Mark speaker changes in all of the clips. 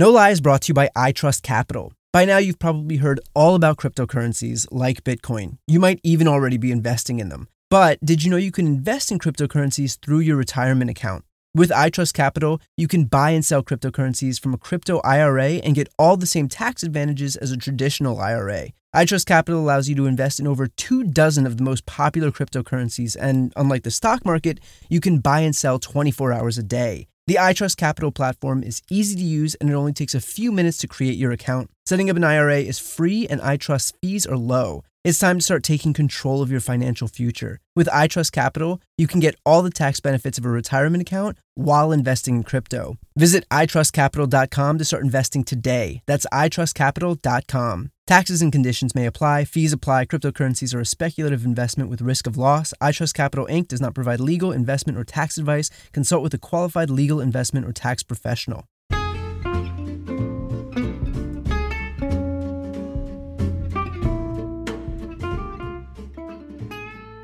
Speaker 1: No Lie is brought to you by iTrust Capital. By now, you've probably heard all about cryptocurrencies like Bitcoin. You might even already be investing in them. But did you know you can invest in cryptocurrencies through your retirement account? With iTrust Capital, you can buy and sell cryptocurrencies from a crypto IRA and get all the same tax advantages as a traditional IRA. iTrust Capital allows you to invest in over two dozen of the most popular cryptocurrencies, and unlike the stock market, you can buy and sell 24 hours a day. The iTrust Capital platform is easy to use and it only takes a few minutes to create your account. Setting up an IRA is free and iTrust fees are low. It's time to start taking control of your financial future. With iTrust Capital, you can get all the tax benefits of a retirement account while investing in crypto. Visit itrustcapital.com to start investing today. That's itrustcapital.com. Taxes and conditions may apply. Fees apply. Cryptocurrencies are a speculative investment with risk of loss. iTrust Capital Inc. does not provide legal, investment, or tax advice. Consult with a qualified legal, investment, or tax professional.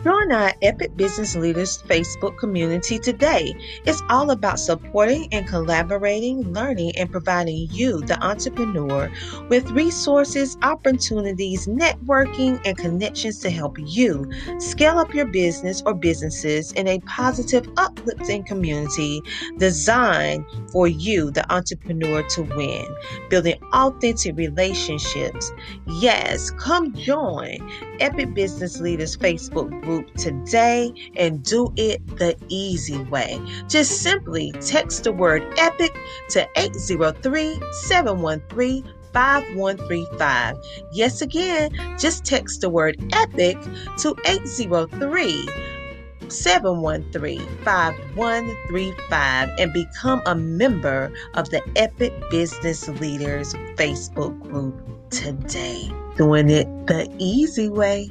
Speaker 2: No, Join our Epic Business Leaders Facebook community today. It's all about supporting and collaborating, learning, and providing you, the entrepreneur, with resources, opportunities, networking, and connections to help you scale up your business or businesses in a positive, uplifting community designed for you, the entrepreneur, to win. Building authentic relationships. Yes, come join Epic Business Leaders Facebook group today and do it the easy way. Just simply text the word EPIC to 803 713 5135. Yes, again, just text the word EPIC to 803 713 5135 and become a member of the Epic Business Leaders Facebook group today. Doing it the easy way.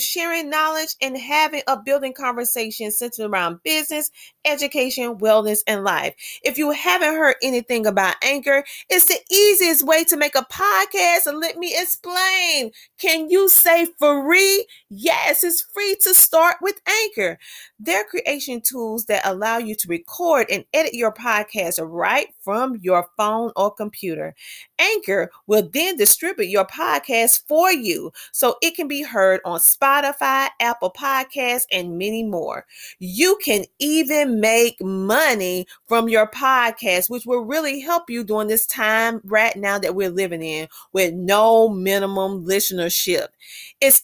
Speaker 3: sharing knowledge and having a building conversation centered around business, education, wellness, and life. If you haven't heard anything about Anchor, it's the easiest way to make a podcast. And let me explain. Can you say free? Yes, it's free to start with Anchor. They're creation tools that allow you to record and edit your podcast right from your phone or computer. Anchor will then distribute your podcast for you so it can be heard on Spotify, Apple Podcasts, and many more. You can even make money from your podcast, which will really help you during this time right now that we're living in with no minimum listenership. It's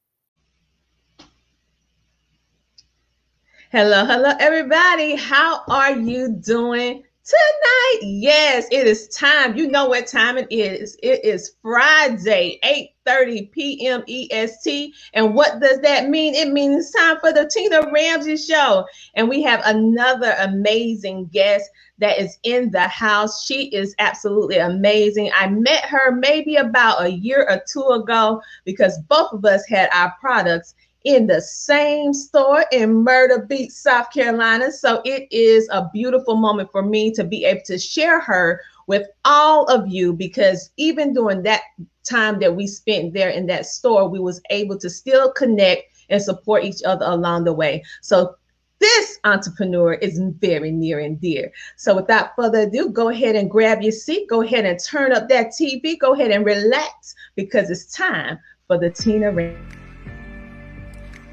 Speaker 2: Hello, hello, everybody. How are you doing tonight? Yes, it is time. You know what time it is. It is Friday, 8 30 p.m. EST. And what does that mean? It means time for the Tina Ramsay Show. And we have another amazing guest that is in the house. She is absolutely amazing. I met her maybe about a year or two ago because both of us had our products in the same store in Myrtle Beach, South Carolina. So it is a beautiful moment for me to be able to share her with all of you because even during that time that we spent there in that store, we was able to still connect and support each other along the way. So this entrepreneur is very near and dear. So without further ado, go ahead and grab your seat. Go ahead and turn up that TV. Go ahead and relax because it's time for the Tina Ramsay.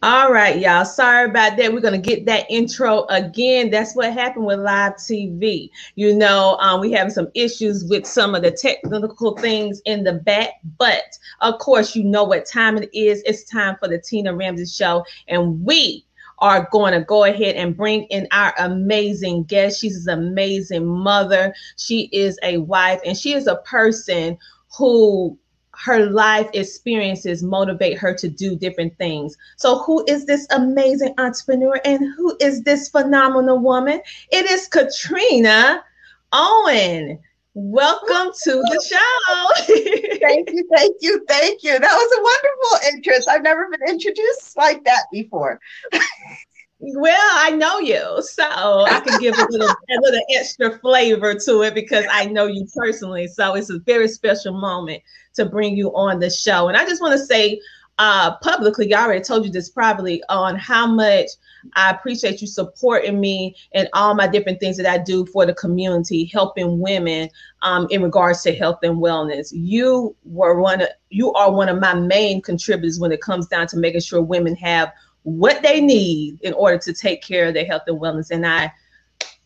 Speaker 2: All right, y'all. Sorry about that. We're to get that intro again. That's what happened with live TV. You know, um, we having some issues with some of the technical things in the back, but of course, you know what time it is. It's time for the Tina Ramsay Show, and we are going to go ahead and bring in our amazing guest. She's an amazing mother. She is a wife, and she is a person who her life experiences motivate her to do different things. So, who is this amazing entrepreneur and who is this phenomenal woman? It is Katrina Owen. Welcome to the show.
Speaker 4: thank you, thank you, thank you. That was a wonderful interest. I've never been introduced like that before.
Speaker 2: Well, I know you, so I can give a little a little extra flavor to it because I know you personally. So it's a very special moment to bring you on the show. And I just want to say uh, publicly, I already told you this probably on how much I appreciate you supporting me and all my different things that I do for the community, helping women um, in regards to health and wellness. You were one of you are one of my main contributors when it comes down to making sure women have what they need in order to take care of their health and wellness. And I,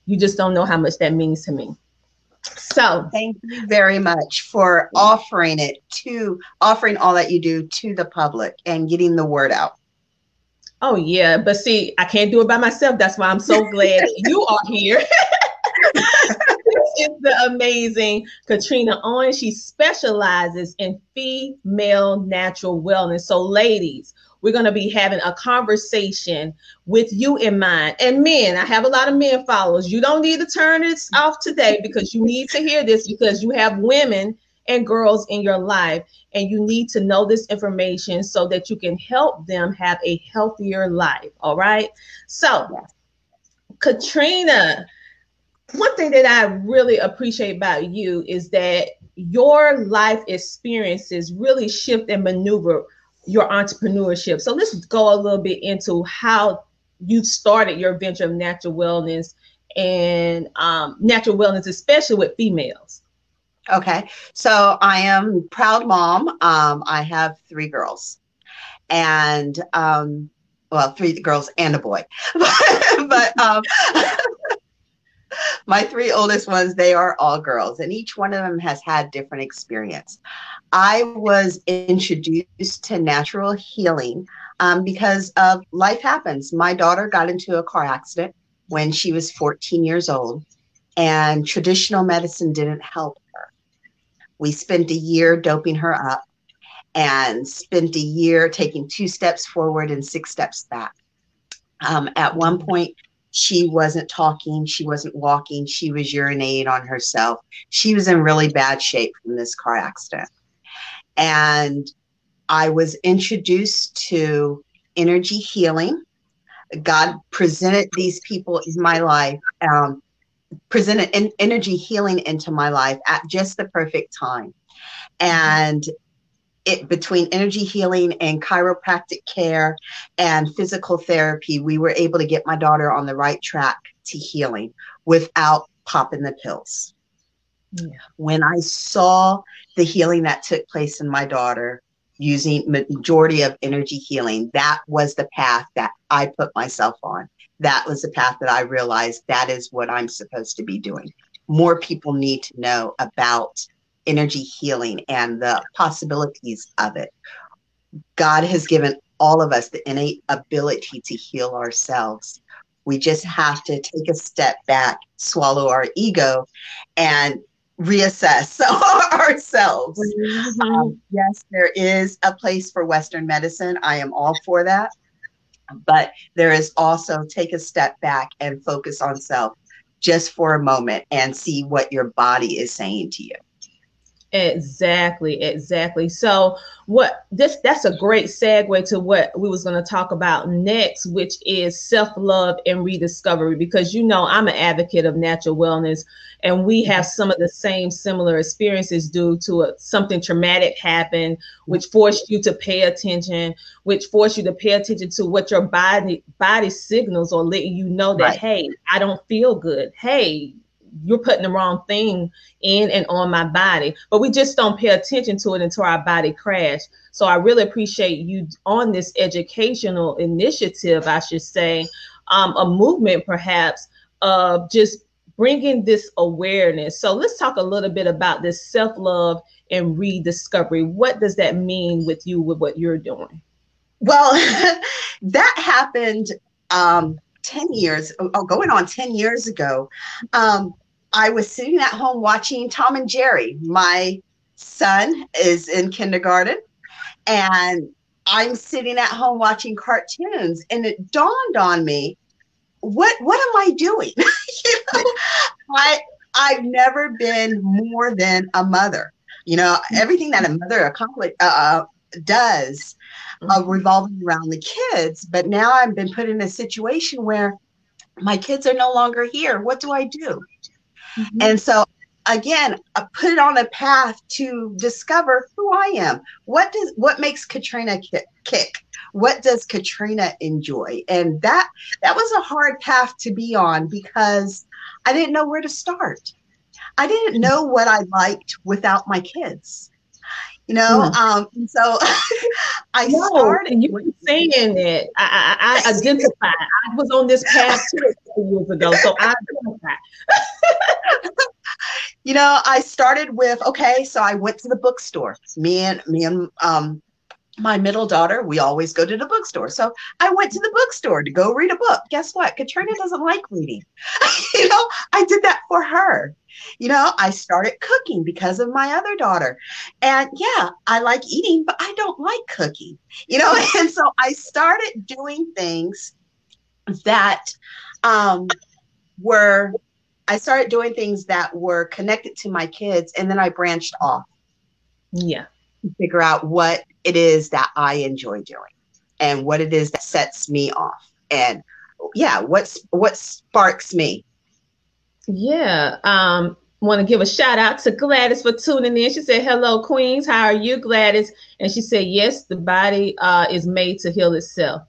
Speaker 2: you just don't know how much that means to me. So
Speaker 4: thank you very much for offering it to offering all that you do to the public and getting the word out.
Speaker 2: Oh yeah, but see, I can't do it by myself. That's why I'm so glad you are here. this is the amazing Katrina Owen. She specializes in female natural wellness. So, ladies, we're going to be having a conversation with you in mind. And men, I have a lot of men followers. You don't need to turn this off today because you need to hear this because you have women and girls in your life and you need to know this information so that you can help them have a healthier life. All right. So, Katrina, one thing that I really appreciate about you is that your life experiences really shift and maneuver your entrepreneurship. So let's go a little bit into how you started your venture of natural wellness and um, natural wellness, especially with females.
Speaker 4: Okay, so I am proud mom. Um, I have three girls, and um, well, three girls and a boy, but, um, my three oldest ones, they are all girls, and each one of them has had different experience. I was introduced to natural healing um, because of life happens. My daughter got into a car accident when she was 14 years old, and traditional medicine didn't help her. We spent a year doping her up and spent a year taking two steps forward and six steps back. Um, at one point, she wasn't talking, she wasn't walking, she was urinating on herself. She was in really bad shape from this car accident. And I was introduced to energy healing. God presented these people in my life, um, presented energy healing into my life at just the perfect time. And it between energy healing and chiropractic care and physical therapy, we were able to get my daughter on the right track to healing without popping the pills. When I saw the healing that took place in my daughter using majority of energy healing, that was the path that I put myself on. That was the path that I realized that is what I'm supposed to be doing. More people need to know about energy healing and the possibilities of it. God has given all of us the innate ability to heal ourselves. We just have to take a step back, swallow our ego, and reassess ourselves. Mm-hmm. Um, yes, there is a place for Western medicine. I am all for that. But there is also take a step back and focus on self just for a moment and see what your body is saying to you.
Speaker 2: Exactly, exactly. So what this that's a great segue to what we was going to talk about next, which is self-love and rediscovery because you know I'm an advocate of natural wellness and we mm-hmm. have some of the same similar experiences due to a, something traumatic happened which forced you to pay attention, which forced you to pay attention to what your body body signals or letting you know that right. hey, I don't feel good. Hey, you're putting the wrong thing in and on my body. But we just don't pay attention to it until our body crash so i really appreciate you on this educational initiative i should say um, a movement perhaps of just bringing this awareness. So let's talk a little bit about this self-love and rediscovery. What does that mean with you with what you're doing?
Speaker 4: Well that happened um, 10 years, oh, going on 10 years ago. Um, I was sitting at home watching Tom and Jerry. My son is in kindergarten, and I'm sitting at home watching cartoons, and it dawned on me, what what am I doing? you know, I I've never been more than a mother. You know, everything that a mother accomplish, uh, uh does uh, mm-hmm. revolving around the kids. But now I've been put in a situation where my kids are no longer here. What do I do? Mm-hmm. And so again, I put it on a path to discover who I am. What does what makes Katrina kick? What does Katrina enjoy? And that that was a hard path to be on because I didn't know where to start. I didn't know what I liked without my kids you know mm. um so i no, started
Speaker 2: you were saying it i i, I identified i was on this path two years ago so i
Speaker 4: you know i started with okay so i went to the bookstore me and me and um my middle daughter, we always go to the bookstore. So I went to the bookstore to go read a book. Guess what? Katrina doesn't like reading. you know, I did that for her. You know, I started cooking because of my other daughter. And yeah, I like eating, but I don't like cooking. You know, and so I started doing things that um were I started doing things that were connected to my kids and then I branched off.
Speaker 2: Yeah.
Speaker 4: Figure out what it is that I enjoy doing and what it is that sets me off. And yeah, what's what sparks me.
Speaker 2: Yeah. Um, want to give a shout out to Gladys for tuning in. She said, Hello, Queens. How are you, Gladys? And she said, Yes, the body uh, is made to heal itself.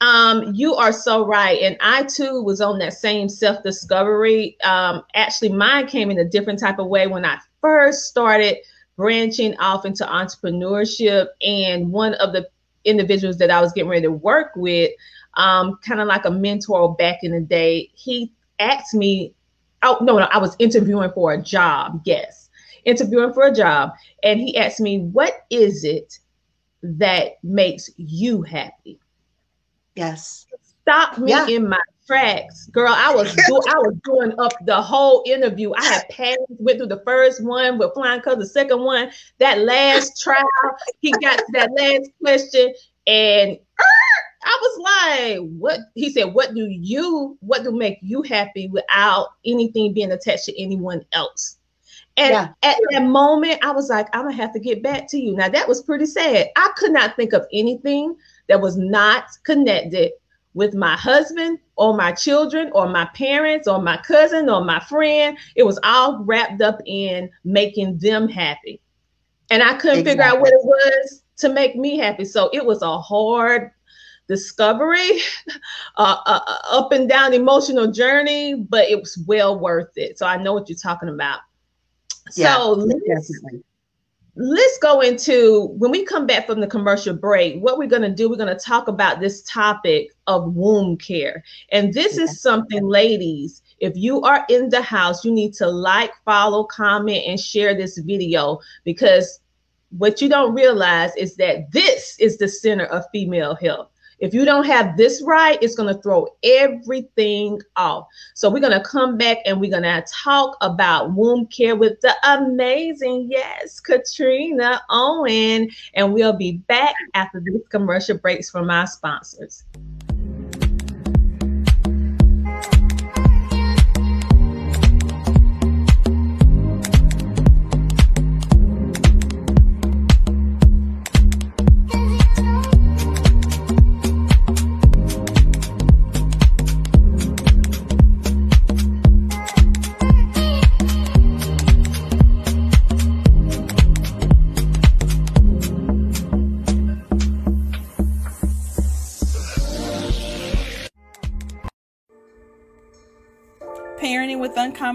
Speaker 2: Um, you are so right. And I too was on that same self discovery. Um, actually, mine came in a different type of way when I first started branching off into entrepreneurship. And one of the individuals that I was getting ready to work with, um, kind of like a mentor back in the day, he asked me, oh, no, no, I was interviewing for a job. Yes, interviewing for a job. And he asked me, what is it that makes you happy?
Speaker 4: Yes.
Speaker 2: Stop me yeah. in my tracks, girl. I was do- I was doing up the whole interview. I had passed, went through the first one with flying colors, the second one, that last trial, he got to that last question, and I was like, what? He said, what do you, what do make you happy without anything being attached to anyone else? And yeah. at that moment, I was like, I'm gonna have to get back to you. Now that was pretty sad. I could not think of anything that was not connected with my husband or my children or my parents or my cousin or my friend. It was all wrapped up in making them happy. And I couldn't exactly. figure out what it was to make me happy. So it was a hard discovery, uh, uh, up and down emotional journey, but it was well worth it. So I know what you're talking about.
Speaker 4: Yeah, so definitely
Speaker 2: let's go into when we come back from the commercial break what we're going to do we're going to talk about this topic of womb care and this is something ladies if you are in the house you need to like follow comment and share this video because what you don't realize is that this is the center of female health If you don't have this right, it's going to throw everything off. So we're going to come back and we're going to talk about womb care with the amazing, yes, Katrina Owen. And we'll be back after these commercial breaks from our sponsors.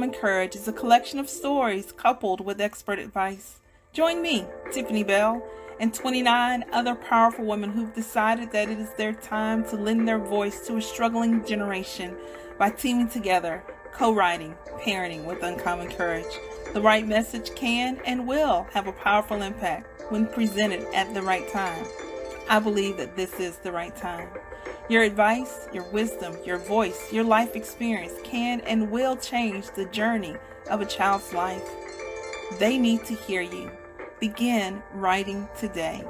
Speaker 5: With Uncommon Courage is a collection of stories coupled with expert advice. Join me, Tiffany Bell, and 29 other powerful women who've decided that it is their time to lend their voice to a struggling generation by teaming together, co writing Parenting with Uncommon Courage. The right message can and will have a powerful impact when presented at the right time. I believe that this is the right time. Your advice, your wisdom, your voice, your life experience can and will change the journey of a child's life. They need to hear you. Begin writing today.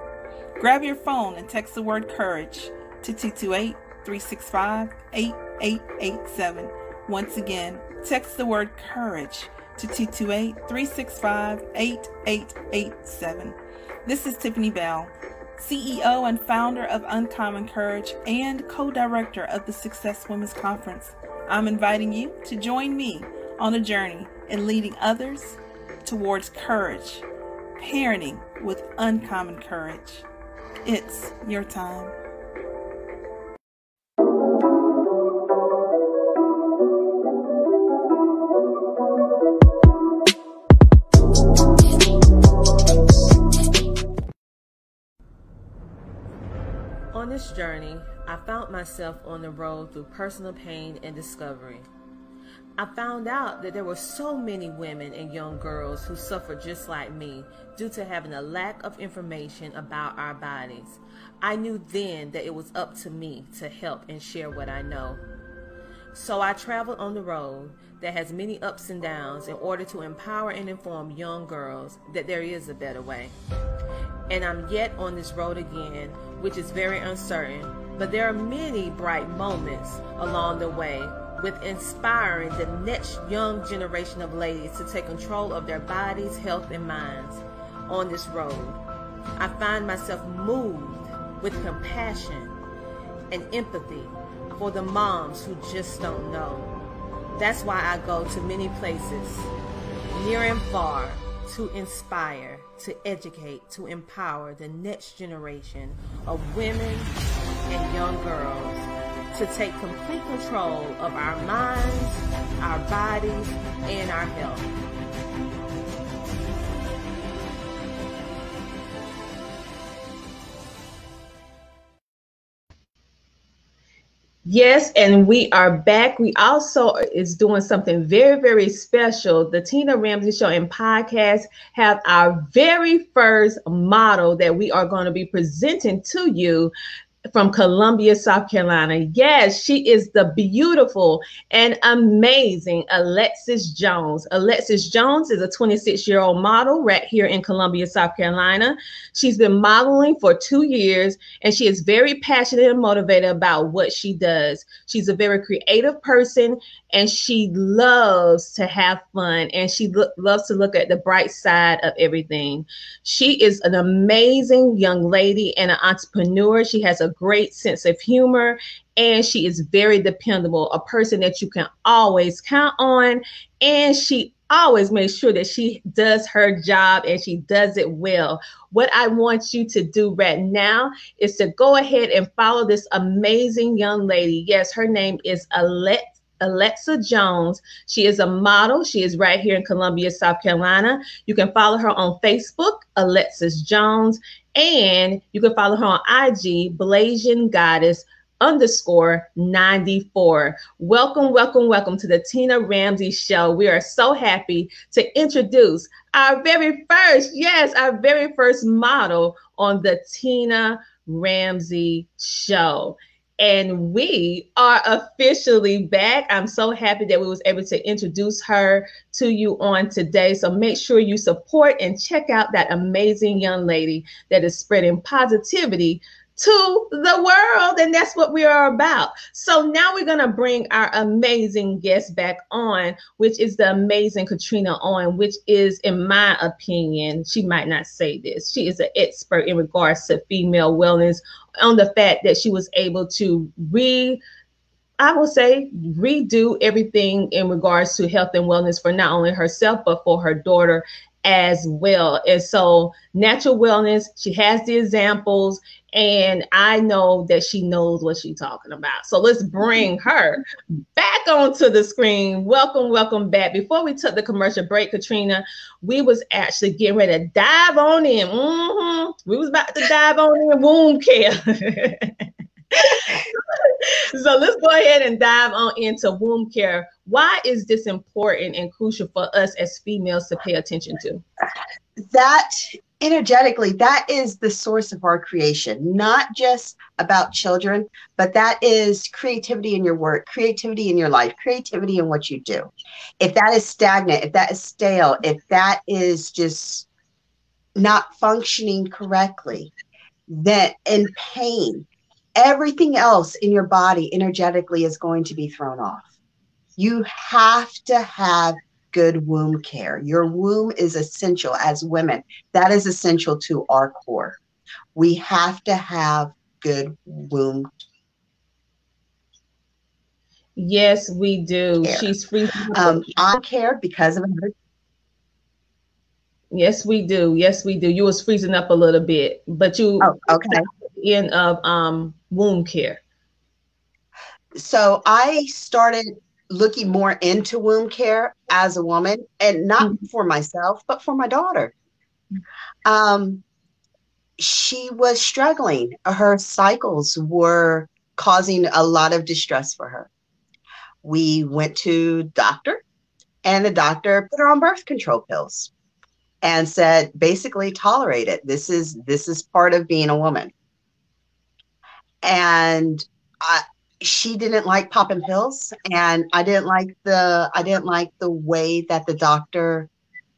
Speaker 5: Grab your phone and text the word courage to 228 365 8887. Once again, text the word courage to 228 365 8887. This is Tiffany Bell CEO and founder of Uncommon Courage, and co director of the Success Women's Conference. I'm inviting you to join me on a journey in leading others towards courage, parenting with uncommon courage. It's your time.
Speaker 3: Journey, I found myself on the road through personal pain and discovery. I found out that there were so many women and young girls who suffered just like me due to having a lack of information about our bodies. I knew then that it was up to me to help and share what I know. So I traveled on the road that has many ups and downs in order to empower and inform young girls that there is a better way. And I'm yet on this road again, which is very uncertain, but there are many bright moments along the way with inspiring the next young generation of ladies to take control of their bodies, health, and minds on this road. I find myself moved with compassion and empathy for the moms who just don't know. That's why I go to many places, near and far, to inspire, to educate, to empower the next generation of women and young girls to take complete control of our minds, our bodies, and our health.
Speaker 2: Yes, and we are back. We also is doing something very, very special. The Tina Ramsay Show and podcast have our very first model that we are going to be presenting to you from Columbia, South Carolina. Yes, she is the beautiful and amazing Alexis Jones. Alexis Jones is a 26 year old model right here in Columbia, South Carolina. She's been modeling for two years and she is very passionate and motivated about what she does. She's a very creative person and she loves to have fun and she lo- loves to look at the bright side of everything. She is an amazing young lady and an entrepreneur. She has a great sense of humor and she is very dependable, a person that you can always count on. And she always makes sure that she does her job and she does it well. What I want you to do right now is to go ahead and follow this amazing young lady. Yes, her name is Alette Alexa Jones. She is a model. She is right here in Columbia, South Carolina. You can follow her on Facebook, Alexis Jones, and you can follow her on IG, Blasian Goddess underscore 94. Welcome, welcome, welcome to the Tina Ramsay Show. We are so happy to introduce our very first, yes, our very first model on the Tina Ramsay Show. And we are officially back. I'm so happy that we was able to introduce her to you on today. So make sure you support and check out that amazing young lady that is spreading positivity to the world. And that's what we are about. So now we're going to bring our amazing guest back on, which is the amazing Katrina Owen, which is, in my opinion, she might not say this, she is an expert in regards to female wellness on the fact that she was able to re I will say redo everything in regards to health and wellness for not only herself but for her daughter as well. And so, natural wellness, she has the examples, and I know that she knows what she's talking about. So let's bring her back onto the screen. Welcome, welcome back. Before we took the commercial break, Katrina, we was actually getting ready to dive on in. Mm-hmm. We was about to dive on in womb care. so let's go ahead and dive on into womb care. Why is this important and crucial for us as females to pay attention to?
Speaker 4: That energetically, that is the source of our creation, not just about children, but that is creativity in your work, creativity in your life, creativity in what you do. If that is stagnant, if that is stale, if that is just not functioning correctly, that in pain, everything else in your body energetically is going to be thrown off. You have to have good womb care. Your womb is essential as women. That is essential to our core. We have to have good womb.
Speaker 2: Yes, we do. Care. She's free.
Speaker 4: Um, I care because of her.
Speaker 2: Yes, we do. Yes, we do. You was freezing up a little bit, but you
Speaker 4: oh, okay.
Speaker 2: In of um womb care.
Speaker 4: So I started looking more into womb care as a woman and not mm-hmm. for myself but for my daughter. Um, she was struggling. Her cycles were causing a lot of distress for her. We went to doctor and the doctor put her on birth control pills and said basically tolerate it. This is this is part of being a woman. And I, she didn't like popping pills and i didn't like the i didn't like the way that the doctor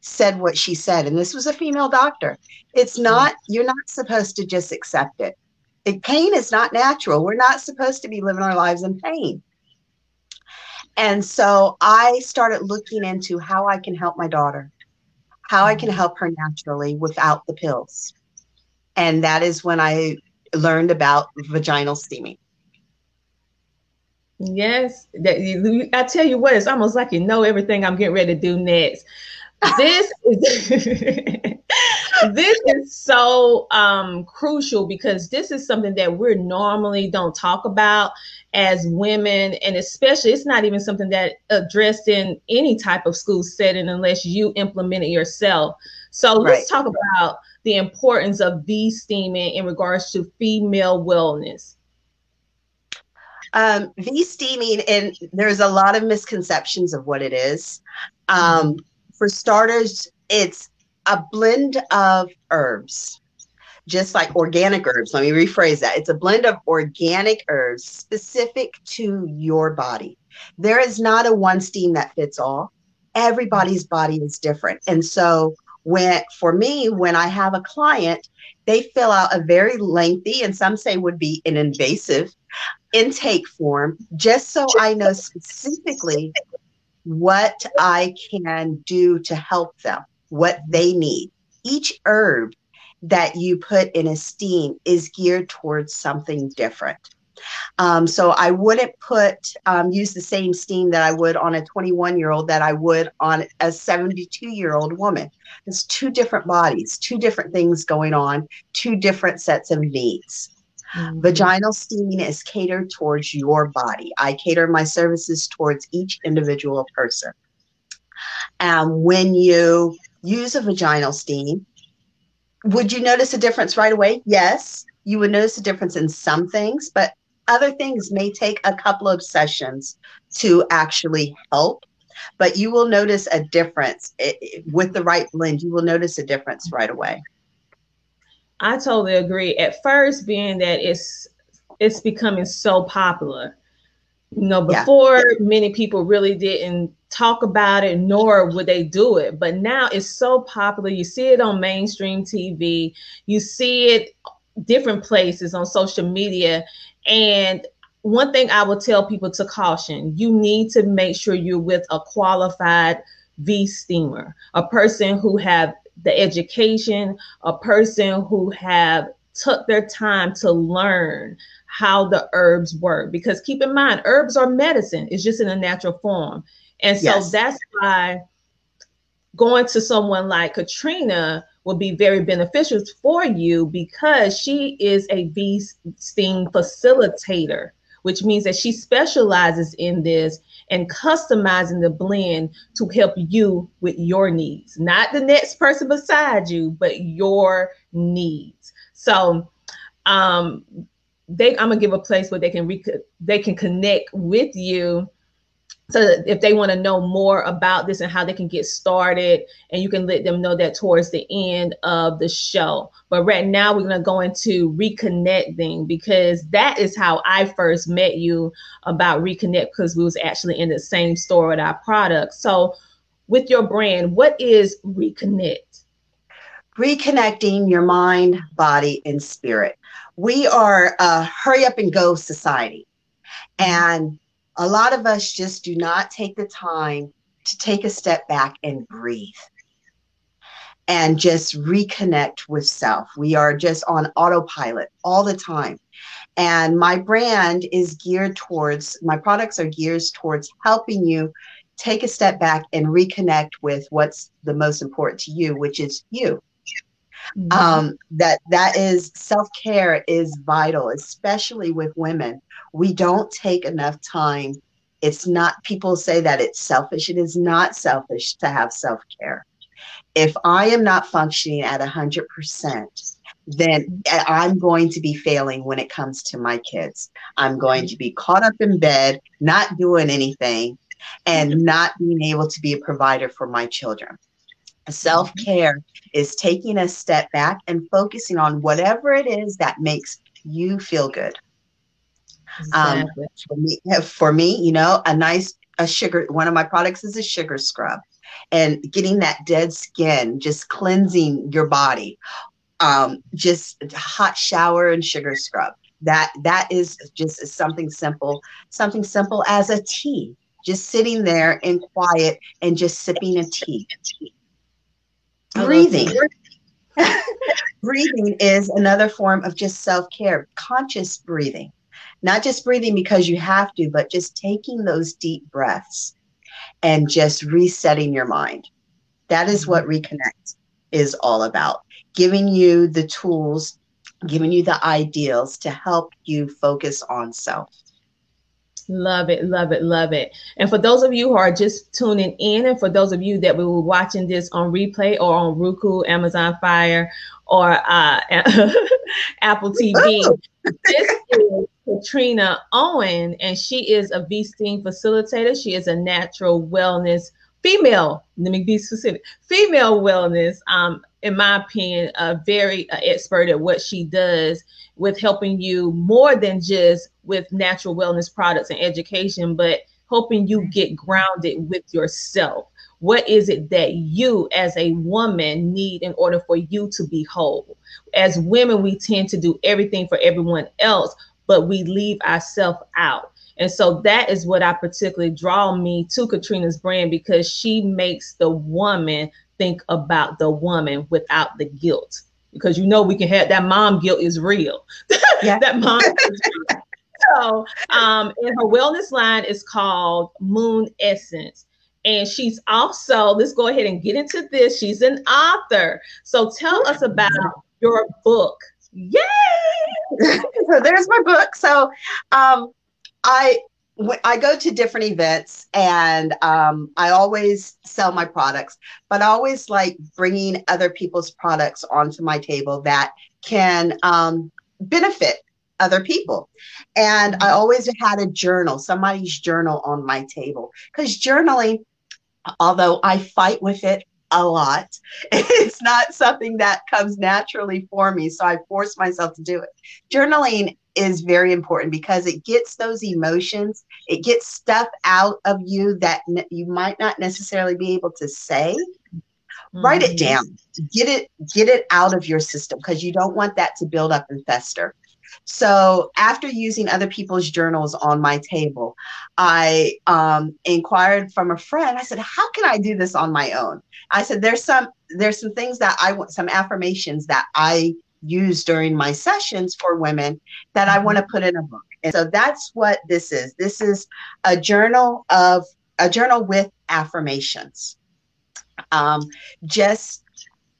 Speaker 4: said what she said and this was a female doctor. It's not you're not supposed to just accept it. it pain is not natural. We're not supposed to be living our lives in pain. And so i started looking into how i can help my daughter how i can mm-hmm. help her naturally without the pills. And that is when i learned about vaginal steaming
Speaker 2: Yes, that you, I tell you what, it's almost like you know everything I'm getting ready to do next. This is this is so um, crucial because this is something that we normally don't talk about as women, and especially it's not even something that addressed in any type of school setting unless you implement it yourself. So let's talk about the importance of V-steaming in regards to female wellness.
Speaker 4: Um, V steaming, and there's a lot of misconceptions of what it is. Um, for starters, it's a blend of herbs, just like organic herbs. Let me rephrase that. It's a blend of organic herbs specific to your body. There is not a one steam that fits all. Everybody's body is different. And so, when for me, when I have a client, they fill out a very lengthy and some say would be an invasive intake form just so I know specifically what I can do to help them, what they need. Each herb that you put in a steam is geared towards something different. Um, so I wouldn't put um, use the same steam that I would on a 21 year old that I would on a 72 year old woman. It's two different bodies, two different things going on, two different sets of needs. Mm-hmm. Vaginal steaming is catered towards your body. I cater my services towards each individual person. And when you use a vaginal steam, would you notice a difference right away? Yes, you would notice a difference in some things, but other things may take a couple of sessions to actually help. But you will notice a difference it, with the right blend. You will notice a difference right away.
Speaker 2: I totally agree. At first, being that it's it's becoming so popular. You know, before yeah. many people really didn't talk about it, nor would they do it. But now it's so popular. You see it on mainstream TV, you see it different places on social media. And one thing I will tell people to caution you need to make sure you're with a qualified V steamer, a person who have the education, a person who have took their time to learn how the herbs work. Because keep in mind, herbs are medicine, it's just in a natural form. And so yes. that's why going to someone like Katrina will be very beneficial for you because she is a V steam facilitator, which means that she specializes in this and customizing the blend to help you with your needs, not the next person beside you, but your needs. So, um, they I'm gonna give a place where they can rec- they can connect with you so if they want to know more about this and how they can get started and you can let them know that towards the end of the show. But right now we're going to go into reconnecting because that is how i first met you about reconnect because we was actually in the same store with our products so with your brand what is reconnect?
Speaker 4: Reconnecting your mind body and spirit. We are a hurry up and go society. And a lot of us just do not take the time to take a step back and breathe and just reconnect with self. We are just on autopilot all the time. And my brand is geared towards, my products are geared towards helping you take a step back and reconnect with what's the most important to you, which is you. Mm-hmm. Um, that that is self-care is vital, especially with women we don't take enough time. It's not, people say that it's selfish. It is not selfish to have self care. If I am not functioning at 100%, then I'm going to be failing when it comes to my kids. I'm going to be caught up in bed, not doing anything, and not being able to be a provider for my children. Self care is taking a step back and focusing on whatever it is that makes you feel good. Um, exactly. Um, for me, for me, you know, a nice a sugar. One of my products is a sugar scrub, and getting that dead skin, just cleansing your body. Um, just hot shower and sugar scrub. That that is just something simple. Something simple as a tea. Just sitting there in quiet and just sipping a tea. Breathing. breathing is another form of just self care, conscious breathing not just breathing because you have to, but just taking those deep breaths and just resetting your mind. That is what mm-hmm. Reconnect is all about giving you the tools, giving you the ideals to help you focus on self.
Speaker 2: Love it, love it, love it. And for those of you who are just tuning in, and for those of you that will be watching this on replay or on Roku, Amazon Fire, or uh, Apple TV, this is Katrina Owen, and she is a V-Steam facilitator. She is a natural wellness female. Let me be specific. Female wellness, um, in my opinion, a very uh, expert at what she does with helping you more than just with natural wellness products and education, but helping you get grounded with yourself. What is it that you, as a woman, need in order for you to be whole? As women, we tend to do everything for everyone else but we leave ourselves out. And so that is what I particularly draw me to Katrina's brand because she makes the woman think about the woman without the guilt. Because you know we can have that mom guilt is real. Yeah. that mom. so um, and her wellness line is called Moon Essence. And she's also, let's go ahead and get into this. She's an author. So tell us about your book, Yay!
Speaker 4: so there's my book. So um, I I go to different events and um, I always sell my products, but I always like bringing other people's products onto my table that can um, benefit other people. And I always had a journal, somebody's journal on my table because journaling, although I fight with it a lot. It's not something that comes naturally for me. So I force myself to do it. Journaling is very important because it gets those emotions, it gets stuff out of you that you might not necessarily be able to say. Mm-hmm. Write it mm-hmm. down. Get it get it out of your system because you don't want that to build up and fester. So after using other people's journals on my table, I um, inquired from a friend. I said, "How can I do this on my own?" I said, "There's some there's some things that I want, some affirmations that I use during my sessions for women that I want to put in a book." And so that's what this is. This is a journal of a journal with affirmations. Um, just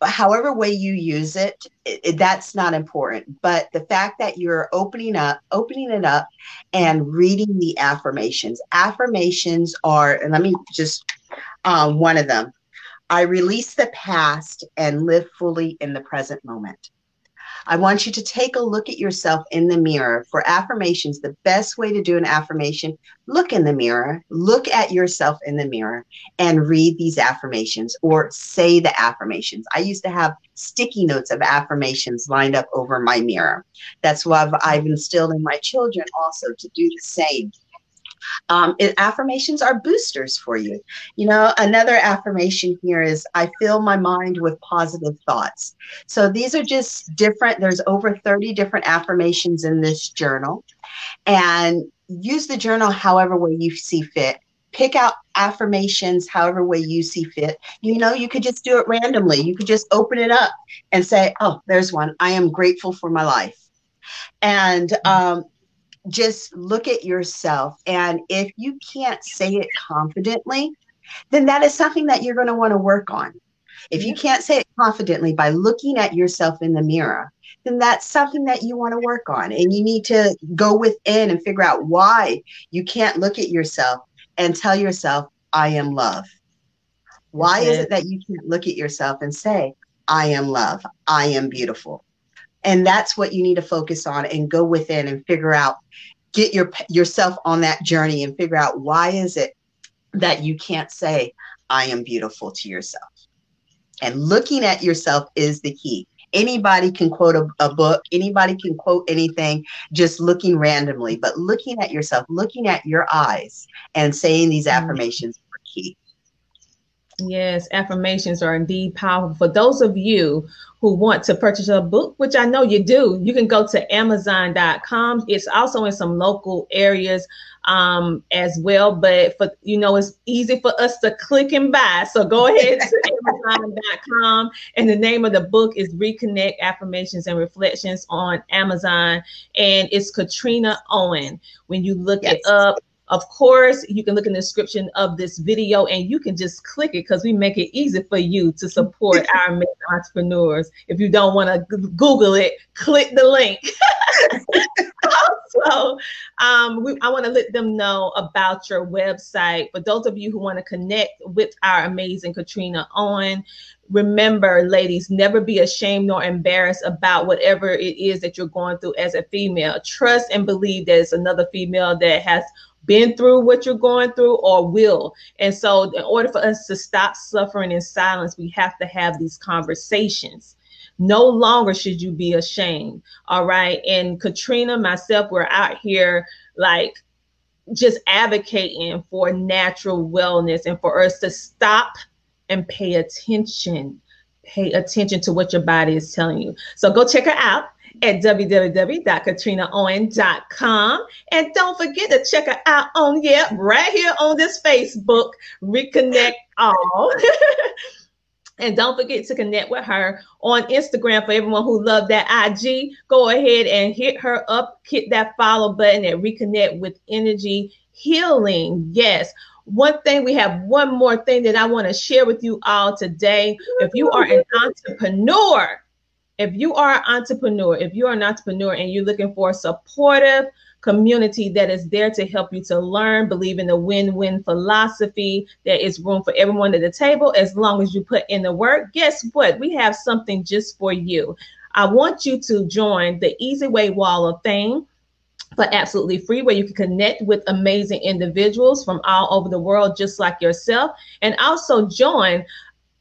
Speaker 4: however way you use it, it, that's not important but the fact that you're opening up opening it up and reading the affirmations affirmations are and let me just um, one of them i release the past and live fully in the present moment I want you to take a look at yourself in the mirror. For affirmations, the best way to do an affirmation, look in the mirror, look at yourself in the mirror and read these affirmations or say the affirmations. I used to have sticky notes of affirmations lined up over my mirror. That's what I've, I've instilled in my children also to do the same. Um, it, affirmations are boosters for you. You know, another affirmation here is I fill my mind with positive thoughts. So these are just different. There's over 30 different affirmations in this journal. And use the journal however way you see fit pick out affirmations however way you see fit you know you could just do it randomly you could just open it up and say oh there's one i am grateful for my life and um, just look at yourself. And if you can't say it confidently, then that is something that you're going to want to work on. If you can't say it confidently by looking at yourself in the mirror, then that's something that you want to work on. And you need to go within and figure out why you can't look at yourself and tell yourself, I am love. Why is it that you can't look at yourself and say, I am love, I am beautiful? And that's what you need to focus on and go within and figure out get your yourself on that journey and figure out why is it that you can't say i am beautiful to yourself. And looking at yourself is the key. Anybody can quote a, a, book anybody can quote anything just looking randomly but looking at yourself looking at your eyes and saying these mm-hmm. affirmations are key
Speaker 2: Yes, affirmations are indeed powerful. For those of you who want to purchase a book, which I know you do, you can go to Amazon.com. It's also in some local areas um, as well. But for you know, it's easy for us to click and buy. So go ahead to Amazon.com. And the name of the book is Reconnect Affirmations and Reflections on Amazon. And it's Katrina Owen. When you look yes. it up, of course, you can look in the description of this video and you can just click it because we make it easy for you to support our entrepreneurs. If you don't want to Google it, click the link. also, um, we, I want to let them know about your website. For those of you who want to connect with our amazing Katrina Owen, remember, ladies, never be ashamed nor embarrassed about whatever it is that you're going through as a female. Trust and believe there's another female that has been through what you're going through or will. And so, in order for us to stop suffering in silence, we have to have these conversations. No longer should you be ashamed. All right. And Katrina, myself, we're out here like just advocating for natural wellness and for us to stop and pay attention. Pay attention to what your body is telling you. So go check her out at www.katrinaowen.com. And don't forget to check her out on, yeah, right here on this Facebook, Reconnect All. And don't forget to connect with her on Instagram for everyone who love that IG. Go ahead and hit her up, hit that follow button and reconnect with energy healing. Yes. One thing, we have one more thing that I want to share with you all today. If you are an entrepreneur, if you are an entrepreneur, if you are an entrepreneur and you're looking for a supportive community that is there to help you to learn, believe in the win-win philosophy, there is room for everyone at the table as long as you put in the work. Guess what? We have something just for you. I want you to join the Easy Way Wall of Fame for absolutely free, where you can connect with amazing individuals from all over the world, just like yourself, and also join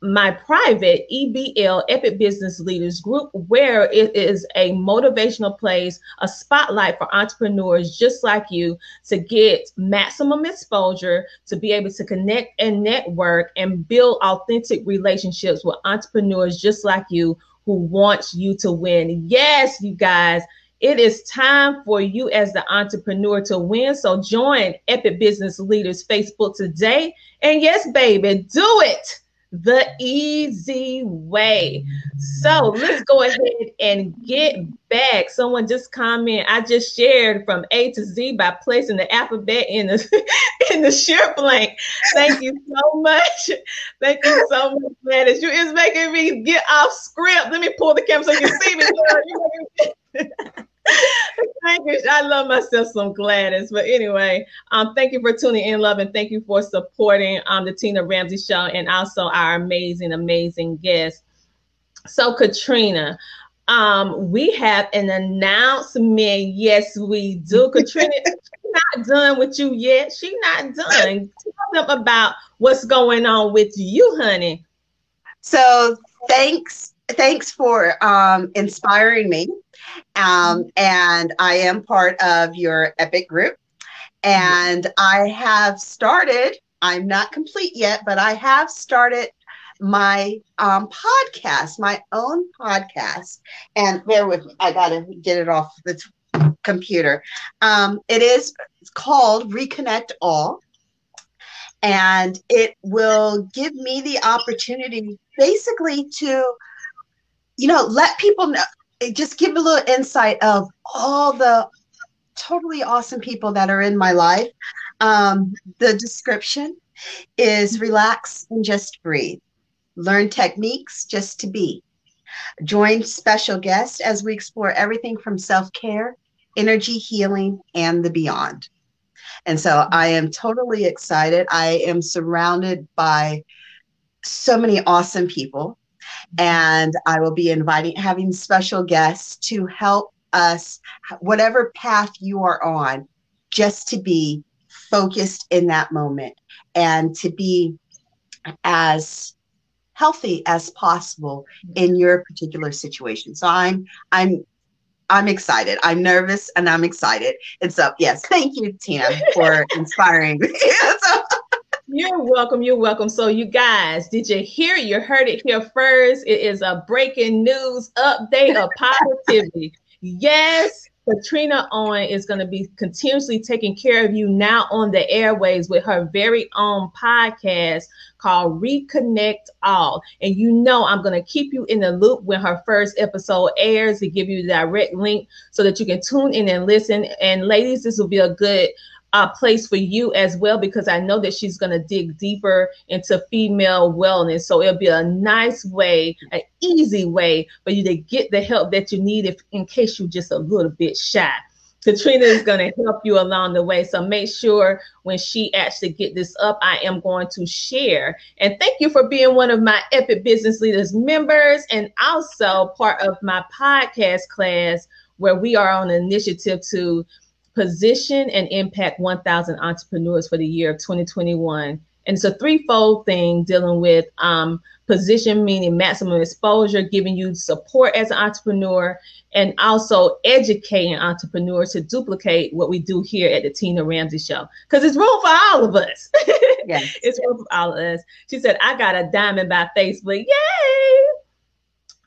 Speaker 2: my private EBL Epic Business Leaders group, where it is a motivational place, a spotlight for entrepreneurs just like you to get maximum exposure, to be able to connect and network and build authentic relationships with entrepreneurs just like you who wants you to win. Yes, you guys. It is time for you as the entrepreneur to win. So join Epic Business Leaders Facebook today. And yes, baby, do it the easy way. So let's go ahead and get back. Someone just comment. I just shared from A to Z by placing the alphabet in the in the share blank. Thank you so much. Thank you so much, Gladys. You is making me get off script. Let me pull the camera so you can see me. thank you. I love myself some Gladys. But anyway, um, thank you for tuning in, love, and thank you for supporting um the Tina Ramsay show and also our amazing, amazing guest. So Katrina, um, we have an announcement. Yes, we do. Katrina, she's not done with you yet. She's not done. Tell them about what's going on with you, honey.
Speaker 4: So thanks, thanks for um inspiring me um, and I am part of your Epic group. And I have started, I'm not complete yet, but I have started my um, podcast, my own podcast. And bear with me, I got to get it off the computer. Um, it is called Reconnect All. And it will give me the opportunity basically to, you know, let people know just give a little insight of all the totally awesome people that are in my life. Um, the description is relax and just breathe. Learn techniques just to be. Join special guests as we explore everything from self care, energy healing, and the beyond. And so I am totally excited. I am surrounded by so many awesome people and I will be inviting, having special guests to help us, whatever path you are on, just to be focused in that moment and to be as healthy as possible in your particular situation. So I'm I'm I'm excited. I'm nervous and I'm excited. And so yes, thank you, Tina, for inspiring me.
Speaker 2: you're welcome. You're welcome. So, you guys, did you hear? You heard it here first. It is a breaking news update of positivity. yes, Katrina Owen is going to be continuously taking care of you now on the airways with her very own podcast called Reconnect All. And you know, I'm going to keep you in the loop when her first episode airs to give you the direct link so that you can tune in and listen. And ladies, this will be a good uh, place for you as well because I know that she's going to dig deeper into female wellness. So it'll be a nice way, an easy way for you to get the help that you need if in case you're just a little bit shy. Katrina is going to help you along the way. So make sure when she actually get this up, I am going to share. And thank you for being one of my Epic Business Leaders members and also part of my podcast class where we are on an initiative to position and impact 1,000 entrepreneurs for the year of 2021. And it's a threefold thing dealing with um, position, meaning maximum exposure, giving you support as an entrepreneur, and also educating entrepreneurs to duplicate what we do here at the Tina Ramsay Show. Because it's room for all of us. Yes. it's room for all of us. She said, I got a diamond by Facebook. Yay!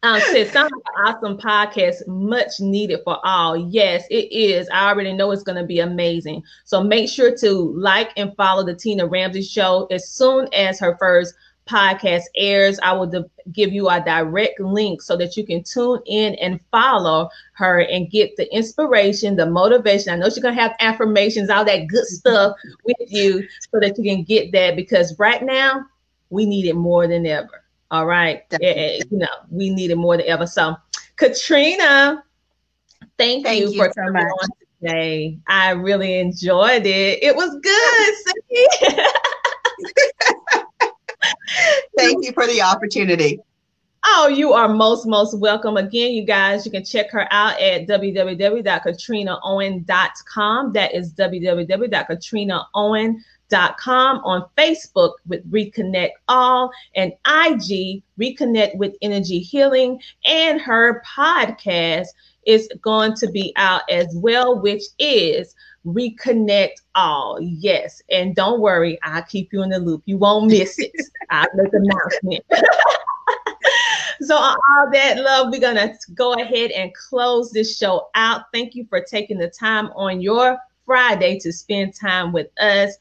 Speaker 2: Um, said sounds like awesome podcast, much needed for all. Yes, it is. I already know it's going to be amazing. So make sure to like and follow the Tina Ramsay Show as soon as her first podcast airs. I will de- give you a direct link so that you can tune in and follow her and get the inspiration, the motivation. I know she's gonna have affirmations, all that good stuff with you, so that you can get that. Because right now we need it more than ever. All right. It, you know, we need it more than ever. So, Katrina, thank, thank you, you, for so coming on today. I really enjoyed it. It was good.
Speaker 4: thank you for the opportunity.
Speaker 2: Oh, you are most, most welcome. Again, you guys, you can check her out at www.katrinaowen.com. That is www.katrinaowen.com com on Facebook with Reconnect All and IG Reconnect with Energy Healing and her podcast is going to be out as well, which is Reconnect All. Yes. And don't worry, I'll keep you in the loop. You won't miss it. I'll make an announcement. so uh, all that love we're gonna go ahead and close this show out thank you for taking the time on your friday to spend time with us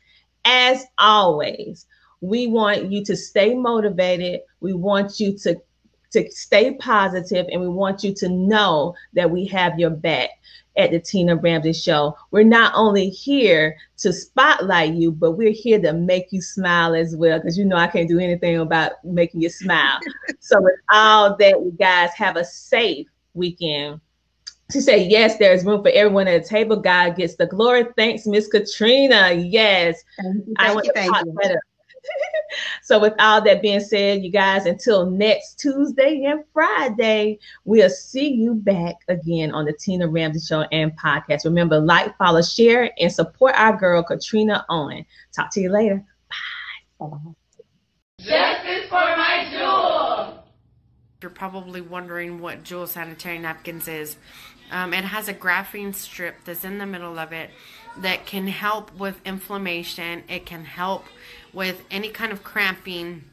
Speaker 2: as always we want you to stay motivated we want you to to stay positive and we want you to know that we have your back at the Tina Ramsay Show. We're not only here to spotlight you, but we're here to make you smile as well. Because you know I can't do anything about making you smile. so with all that, you guys have a safe weekend. To say yes, there's room for everyone at the table. God gets the glory. Thanks, Miss Katrina. Yes,
Speaker 4: thank you, thank I want you, to talk better
Speaker 2: so, with all that being said, you guys, until next Tuesday and Friday, we'll see you back again on the Tina ramsay Show and podcast. Remember, like, follow, share, and support our girl, Katrina Owen. Talk to you later. Bye.
Speaker 6: Justice for my jewel.
Speaker 7: You're probably wondering what Jewel Sanitary Napkins is. Um, it has a graphene strip that's in the middle of it that can help with inflammation. It can help with any kind of cramping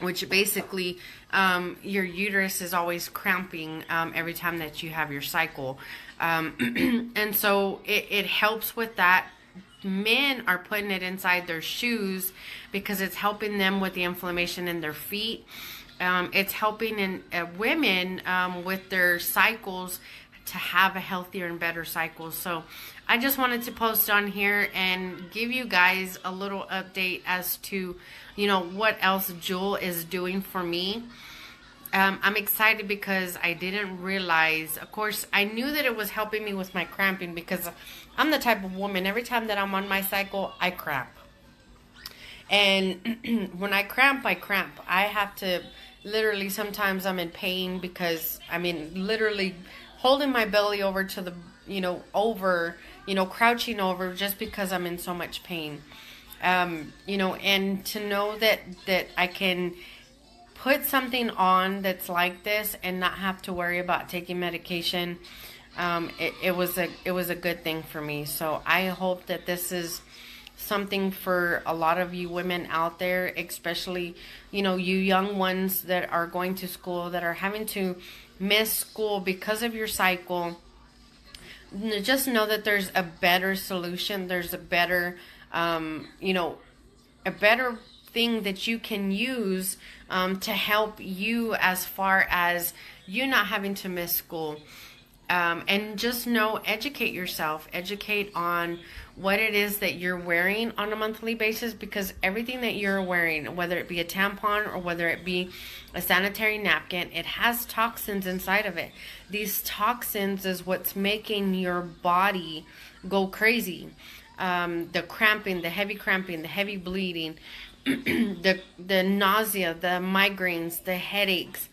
Speaker 7: which basically um, your uterus is always cramping um, every time that you have your cycle. Um, and so it, it helps with that. Men are putting it inside their shoes because it's helping them with the inflammation in their feet. Um, it's helping in uh, women um, with their cycles to have a healthier and better cycle. So I just wanted to post on here and give you guys a little update as to, you know, what else Jewel is doing for me. Um, I'm excited because I didn't realize, of course, I knew that it was helping me with my cramping because I'm the type of woman, every time that I'm on my cycle, I cramp. And when I cramp, I cramp. I have to literally, sometimes I'm in pain because, I mean, literally holding my belly over to the, you know, over you know, crouching over just because I'm in so much pain. Um, you know, and to know that that I can put something on that's like this and not have to worry about taking medication. Um, it, it was a it was a good thing for me. So I hope that this is something for a lot of you women out there, especially you know you young ones that are going to school that are having to miss school because of your cycle just know that there's a better solution. There's a better, um, you know, a better thing that you can use um, to help you as far as you not having to miss school. Um, and just know, educate yourself, educate on what it is that you're wearing on a monthly basis because everything that you're wearing, whether it be a tampon or whether it be a sanitary napkin, it has toxins inside of it. These toxins is what's making your body go crazy. Um, the cramping, the heavy cramping, the heavy bleeding, the the nausea, the migraines, the headaches.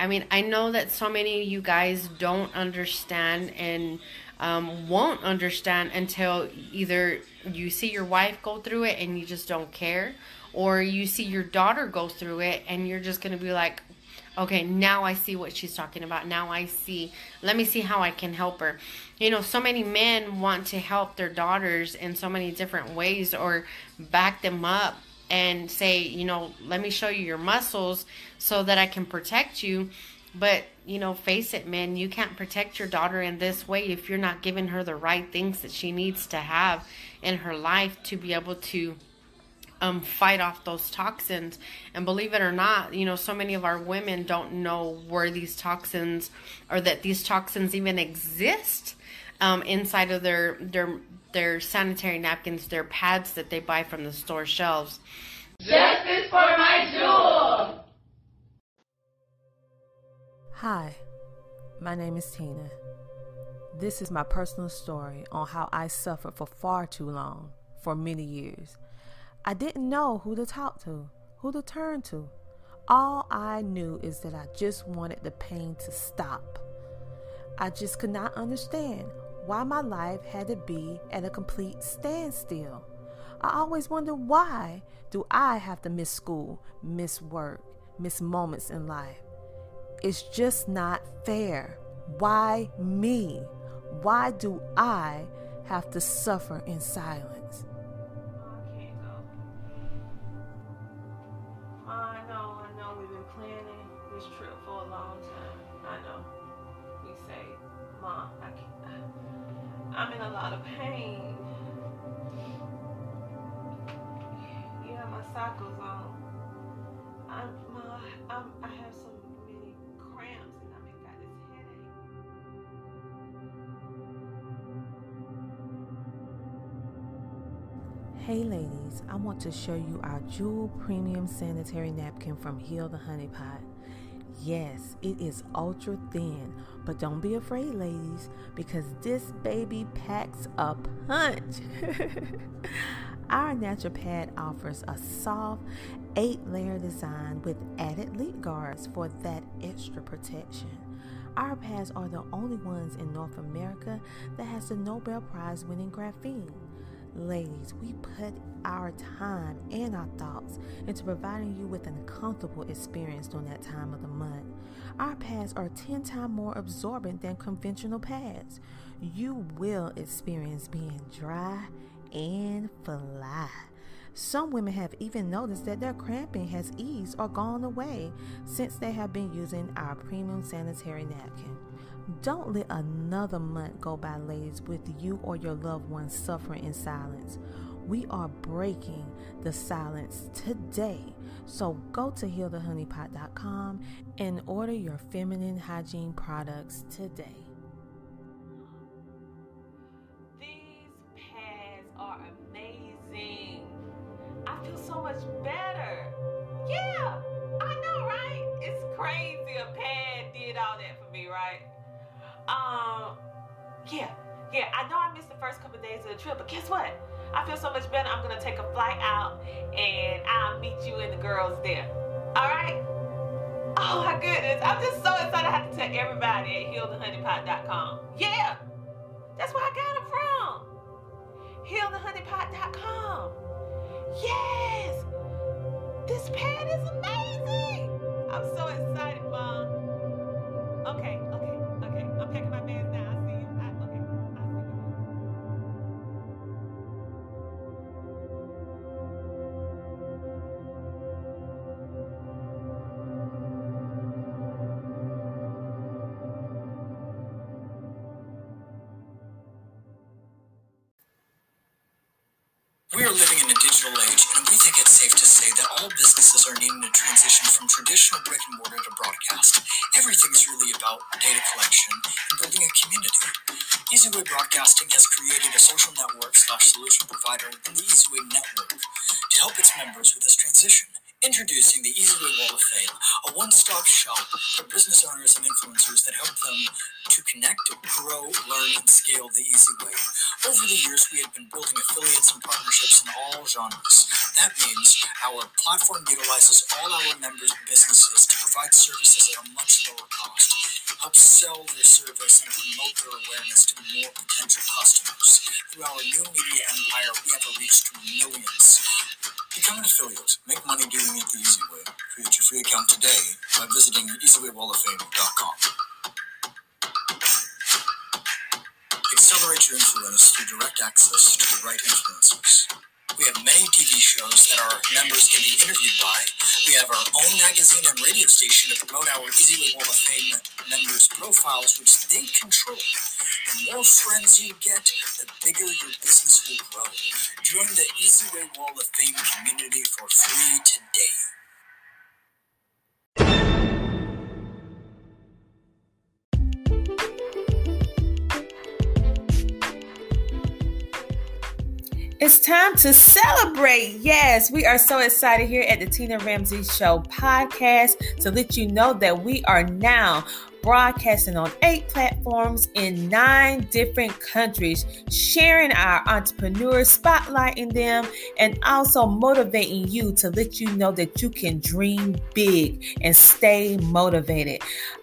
Speaker 7: I mean, I know that so many of you guys don't understand and um, won't understand until either you see your wife go through it and you just don't care, or you see your daughter go through it and you're just going to be like, okay, now I see what she's talking about. Now I see. Let me see how I can help her. You know, so many men want to help their daughters in so many different ways or back them up and say, you know, let me show you your muscles so that I can protect you. But, you know, face it, man, you can't protect your daughter in this way if you're not giving her the right things that she needs to have in her life to be able to um, fight off those toxins. And believe it or not, you know, so many of our women don't know where these toxins or that these toxins even exist um, inside of their their their sanitary napkins, their pads that they buy from the store shelves.
Speaker 6: Justice for my jewel.
Speaker 8: Hi, my name is Tina. This is my personal story on how I suffered for far too long, for many years. I didn't know who to talk to, who to turn to. All I knew is that I just wanted the pain to stop. I just could not understand why my life had to be at a complete standstill. I always wonder why do I have to miss school, miss work, miss moments in life? It's just not fair. Why me? Why do I have to suffer in silence?
Speaker 3: I, I know, I know we've been planning this trip for a long time. I know. We say, Mom, I can't. I'm in a lot of pain. Yeah, my cycle's on.
Speaker 8: Hey ladies, I want to show you our Jewel Premium Sanitary Napkin from Heal the Honey Pot. Yes, it is ultra thin, but don't be afraid, ladies, because this baby packs a punch. our natural pad offers a soft eight layer design with added leak guards for that extra protection. Our pads are the only ones in North America that has the Nobel Prize winning graphene. Ladies, we put our time and our thoughts into providing you with an comfortable experience during that time of the month. Our pads are 10 times more absorbent than conventional pads. You will experience being dry and fly. Some women have even noticed that their cramping has eased or gone away since they have been using our premium sanitary napkin. Don't let another month go by, ladies, with you or your loved ones suffering in silence. We are breaking the silence today. So go to healthehoneypot.com and order your feminine hygiene products today.
Speaker 3: These pads are amazing. I feel so much better. Yeah, I know, right? It's crazy. A pad did all that for me, right? Um, yeah, yeah. I know I missed the first couple of days of the trip, but guess what? I feel so much better. I'm gonna take a flight out, and I'll meet you and the girls there. All right? Oh my goodness, I'm just so excited. I have to tell everybody at healthehoneypot.com. Yeah, that's where I got it from. Healthehoneypot.com. Yes, this pad is amazing. I'm so excited, Mom.
Speaker 9: Digital age, and we think it's safe to say that all businesses are needing to transition from traditional brick and mortar to broadcast. Everything's really about data collection and building a community. EasyWay Broadcasting has created a social network slash solution provider the EasyWay network to help its members with this transition. Introducing the EasyWay Wall of Fame, a one-stop shop for business owners and influencers that help them to connect, grow, learn, and scale the easy way. Over the years, we have been building affiliates and partnerships in all genres. That means our platform utilizes all our members' businesses to provide services at a much lower cost, help sell their service, and promote their awareness to more potential customers. Through our new media empire, we have a reach to millions. Become an affiliate. Make money doing it the easy way. Create your free account today by visiting easywaywalloffame.com. Accelerate your influence through direct access to the right influencers. We have many TV shows that our members can be interviewed by. We have our own magazine and radio station to promote our EasyWay Wall of Fame members' profiles, which they control. The more friends you get, the bigger your business will grow. Join the EasyWay Wall of Fame community for free today.
Speaker 3: It's time to celebrate. Yes, we are so excited here at the Tina Ramsay Show podcast to let you know that we are now
Speaker 8: broadcasting on eight platforms in nine different countries, sharing our entrepreneurs, spotlighting them, and also motivating you to let you know that you can dream big and stay motivated.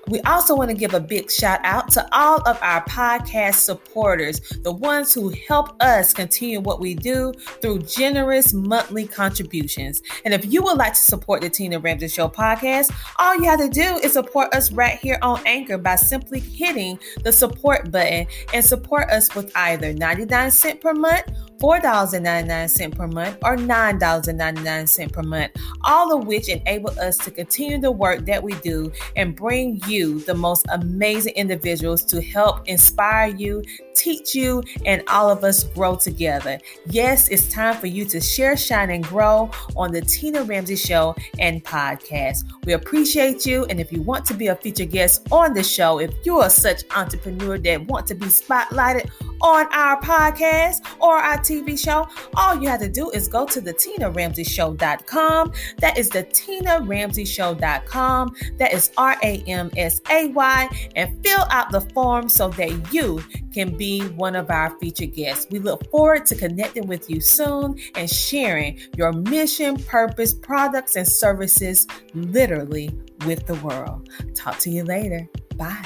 Speaker 8: We also want to give a big shout out to all of our podcast supporters, the ones who help us continue what we do through generous monthly contributions. And if you would like to support the Tina Ramsay Show podcast, all you have to do is support us right here on Anchor by simply hitting the support button and support us with either 99 cents per month $4.99 per month or $9.99 per month, all of which enable us to continue the work that we do and bring you the most amazing individuals to help inspire you, teach you, and all of us grow together. Yes, it's time for you to share, shine, and grow on the Tina Ramsay Show and podcast. We appreciate you, and if you want to be a featured guest on the show, if you are such entrepreneur that want to be spotlighted on our podcast or our TV show, all you have to do is go to the TinaRamsayShow.com. That is the TinaRamsayShow.com. That is R A M S A Y, and fill out the form so that you can be one of our featured guests. We look forward to connecting with you soon and sharing your mission, purpose, products, and services literally with the world. Talk to you later. Bye.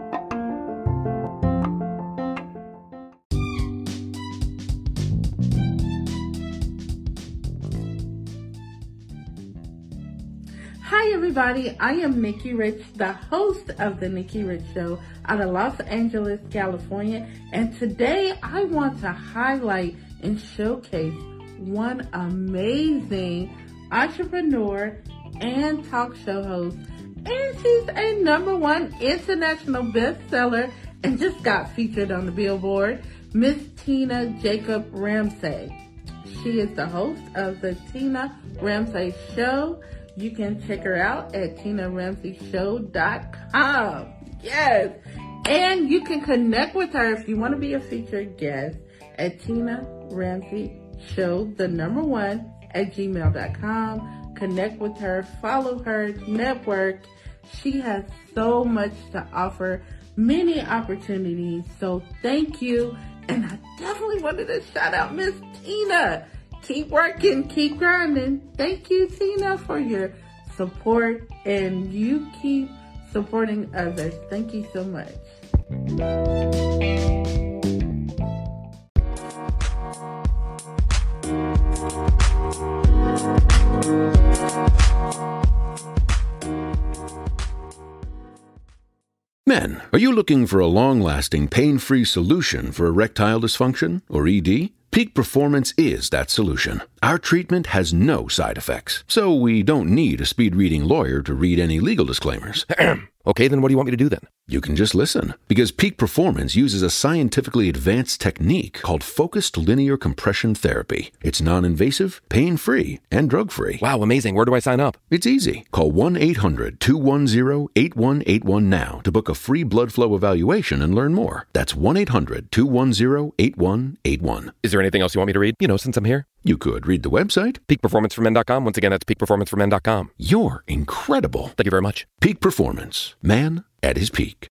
Speaker 10: Everybody. I am Nikki Rich, the host of The Nikki Rich Show out of Los Angeles, California. And today I want to highlight and showcase one amazing entrepreneur and talk show host. And she's a number one international bestseller and just got featured on the Billboard, Miss Tina Jacob Ramsay. She is the host of the Tina Ramsay Show. You can check her out at TinaRamsayShow.com. Yes. And you can connect with her if you want to be a featured guest at Tina Ramsay Show, the number one at gmail.com. Connect with her, follow her, network. She has so much to offer, many opportunities. So thank you. And I definitely wanted to shout out Miss Tina keep working, keep grinding. Thank you, Tina, for your support and you keep supporting others. Thank you so much.
Speaker 11: Men, are you looking for a long lasting, pain free solution for erectile dysfunction, or ED? Peak Performance is that solution. Our treatment has no side effects, so we don't need a speed reading lawyer to read any legal disclaimers.
Speaker 12: okay, then what do you want me to do then?
Speaker 11: You can just listen, because Peak Performance uses a scientifically advanced technique called focused linear compression therapy. It's non invasive, pain free, and drug free.
Speaker 12: Wow, amazing. Where do I sign up?
Speaker 11: It's easy. Call 1 800 210 8181 now to book a free blood flow evaluation and learn more. That's 1 800 210 8181.
Speaker 12: Is there anything else you want me to read? You know, since I'm here.
Speaker 11: You could read the website.
Speaker 12: Peakperformanceformen.com. Once again, that's peakperformanceformen.com.
Speaker 11: You're incredible.
Speaker 12: Thank you very much.
Speaker 11: Peak Performance. Man at his peak.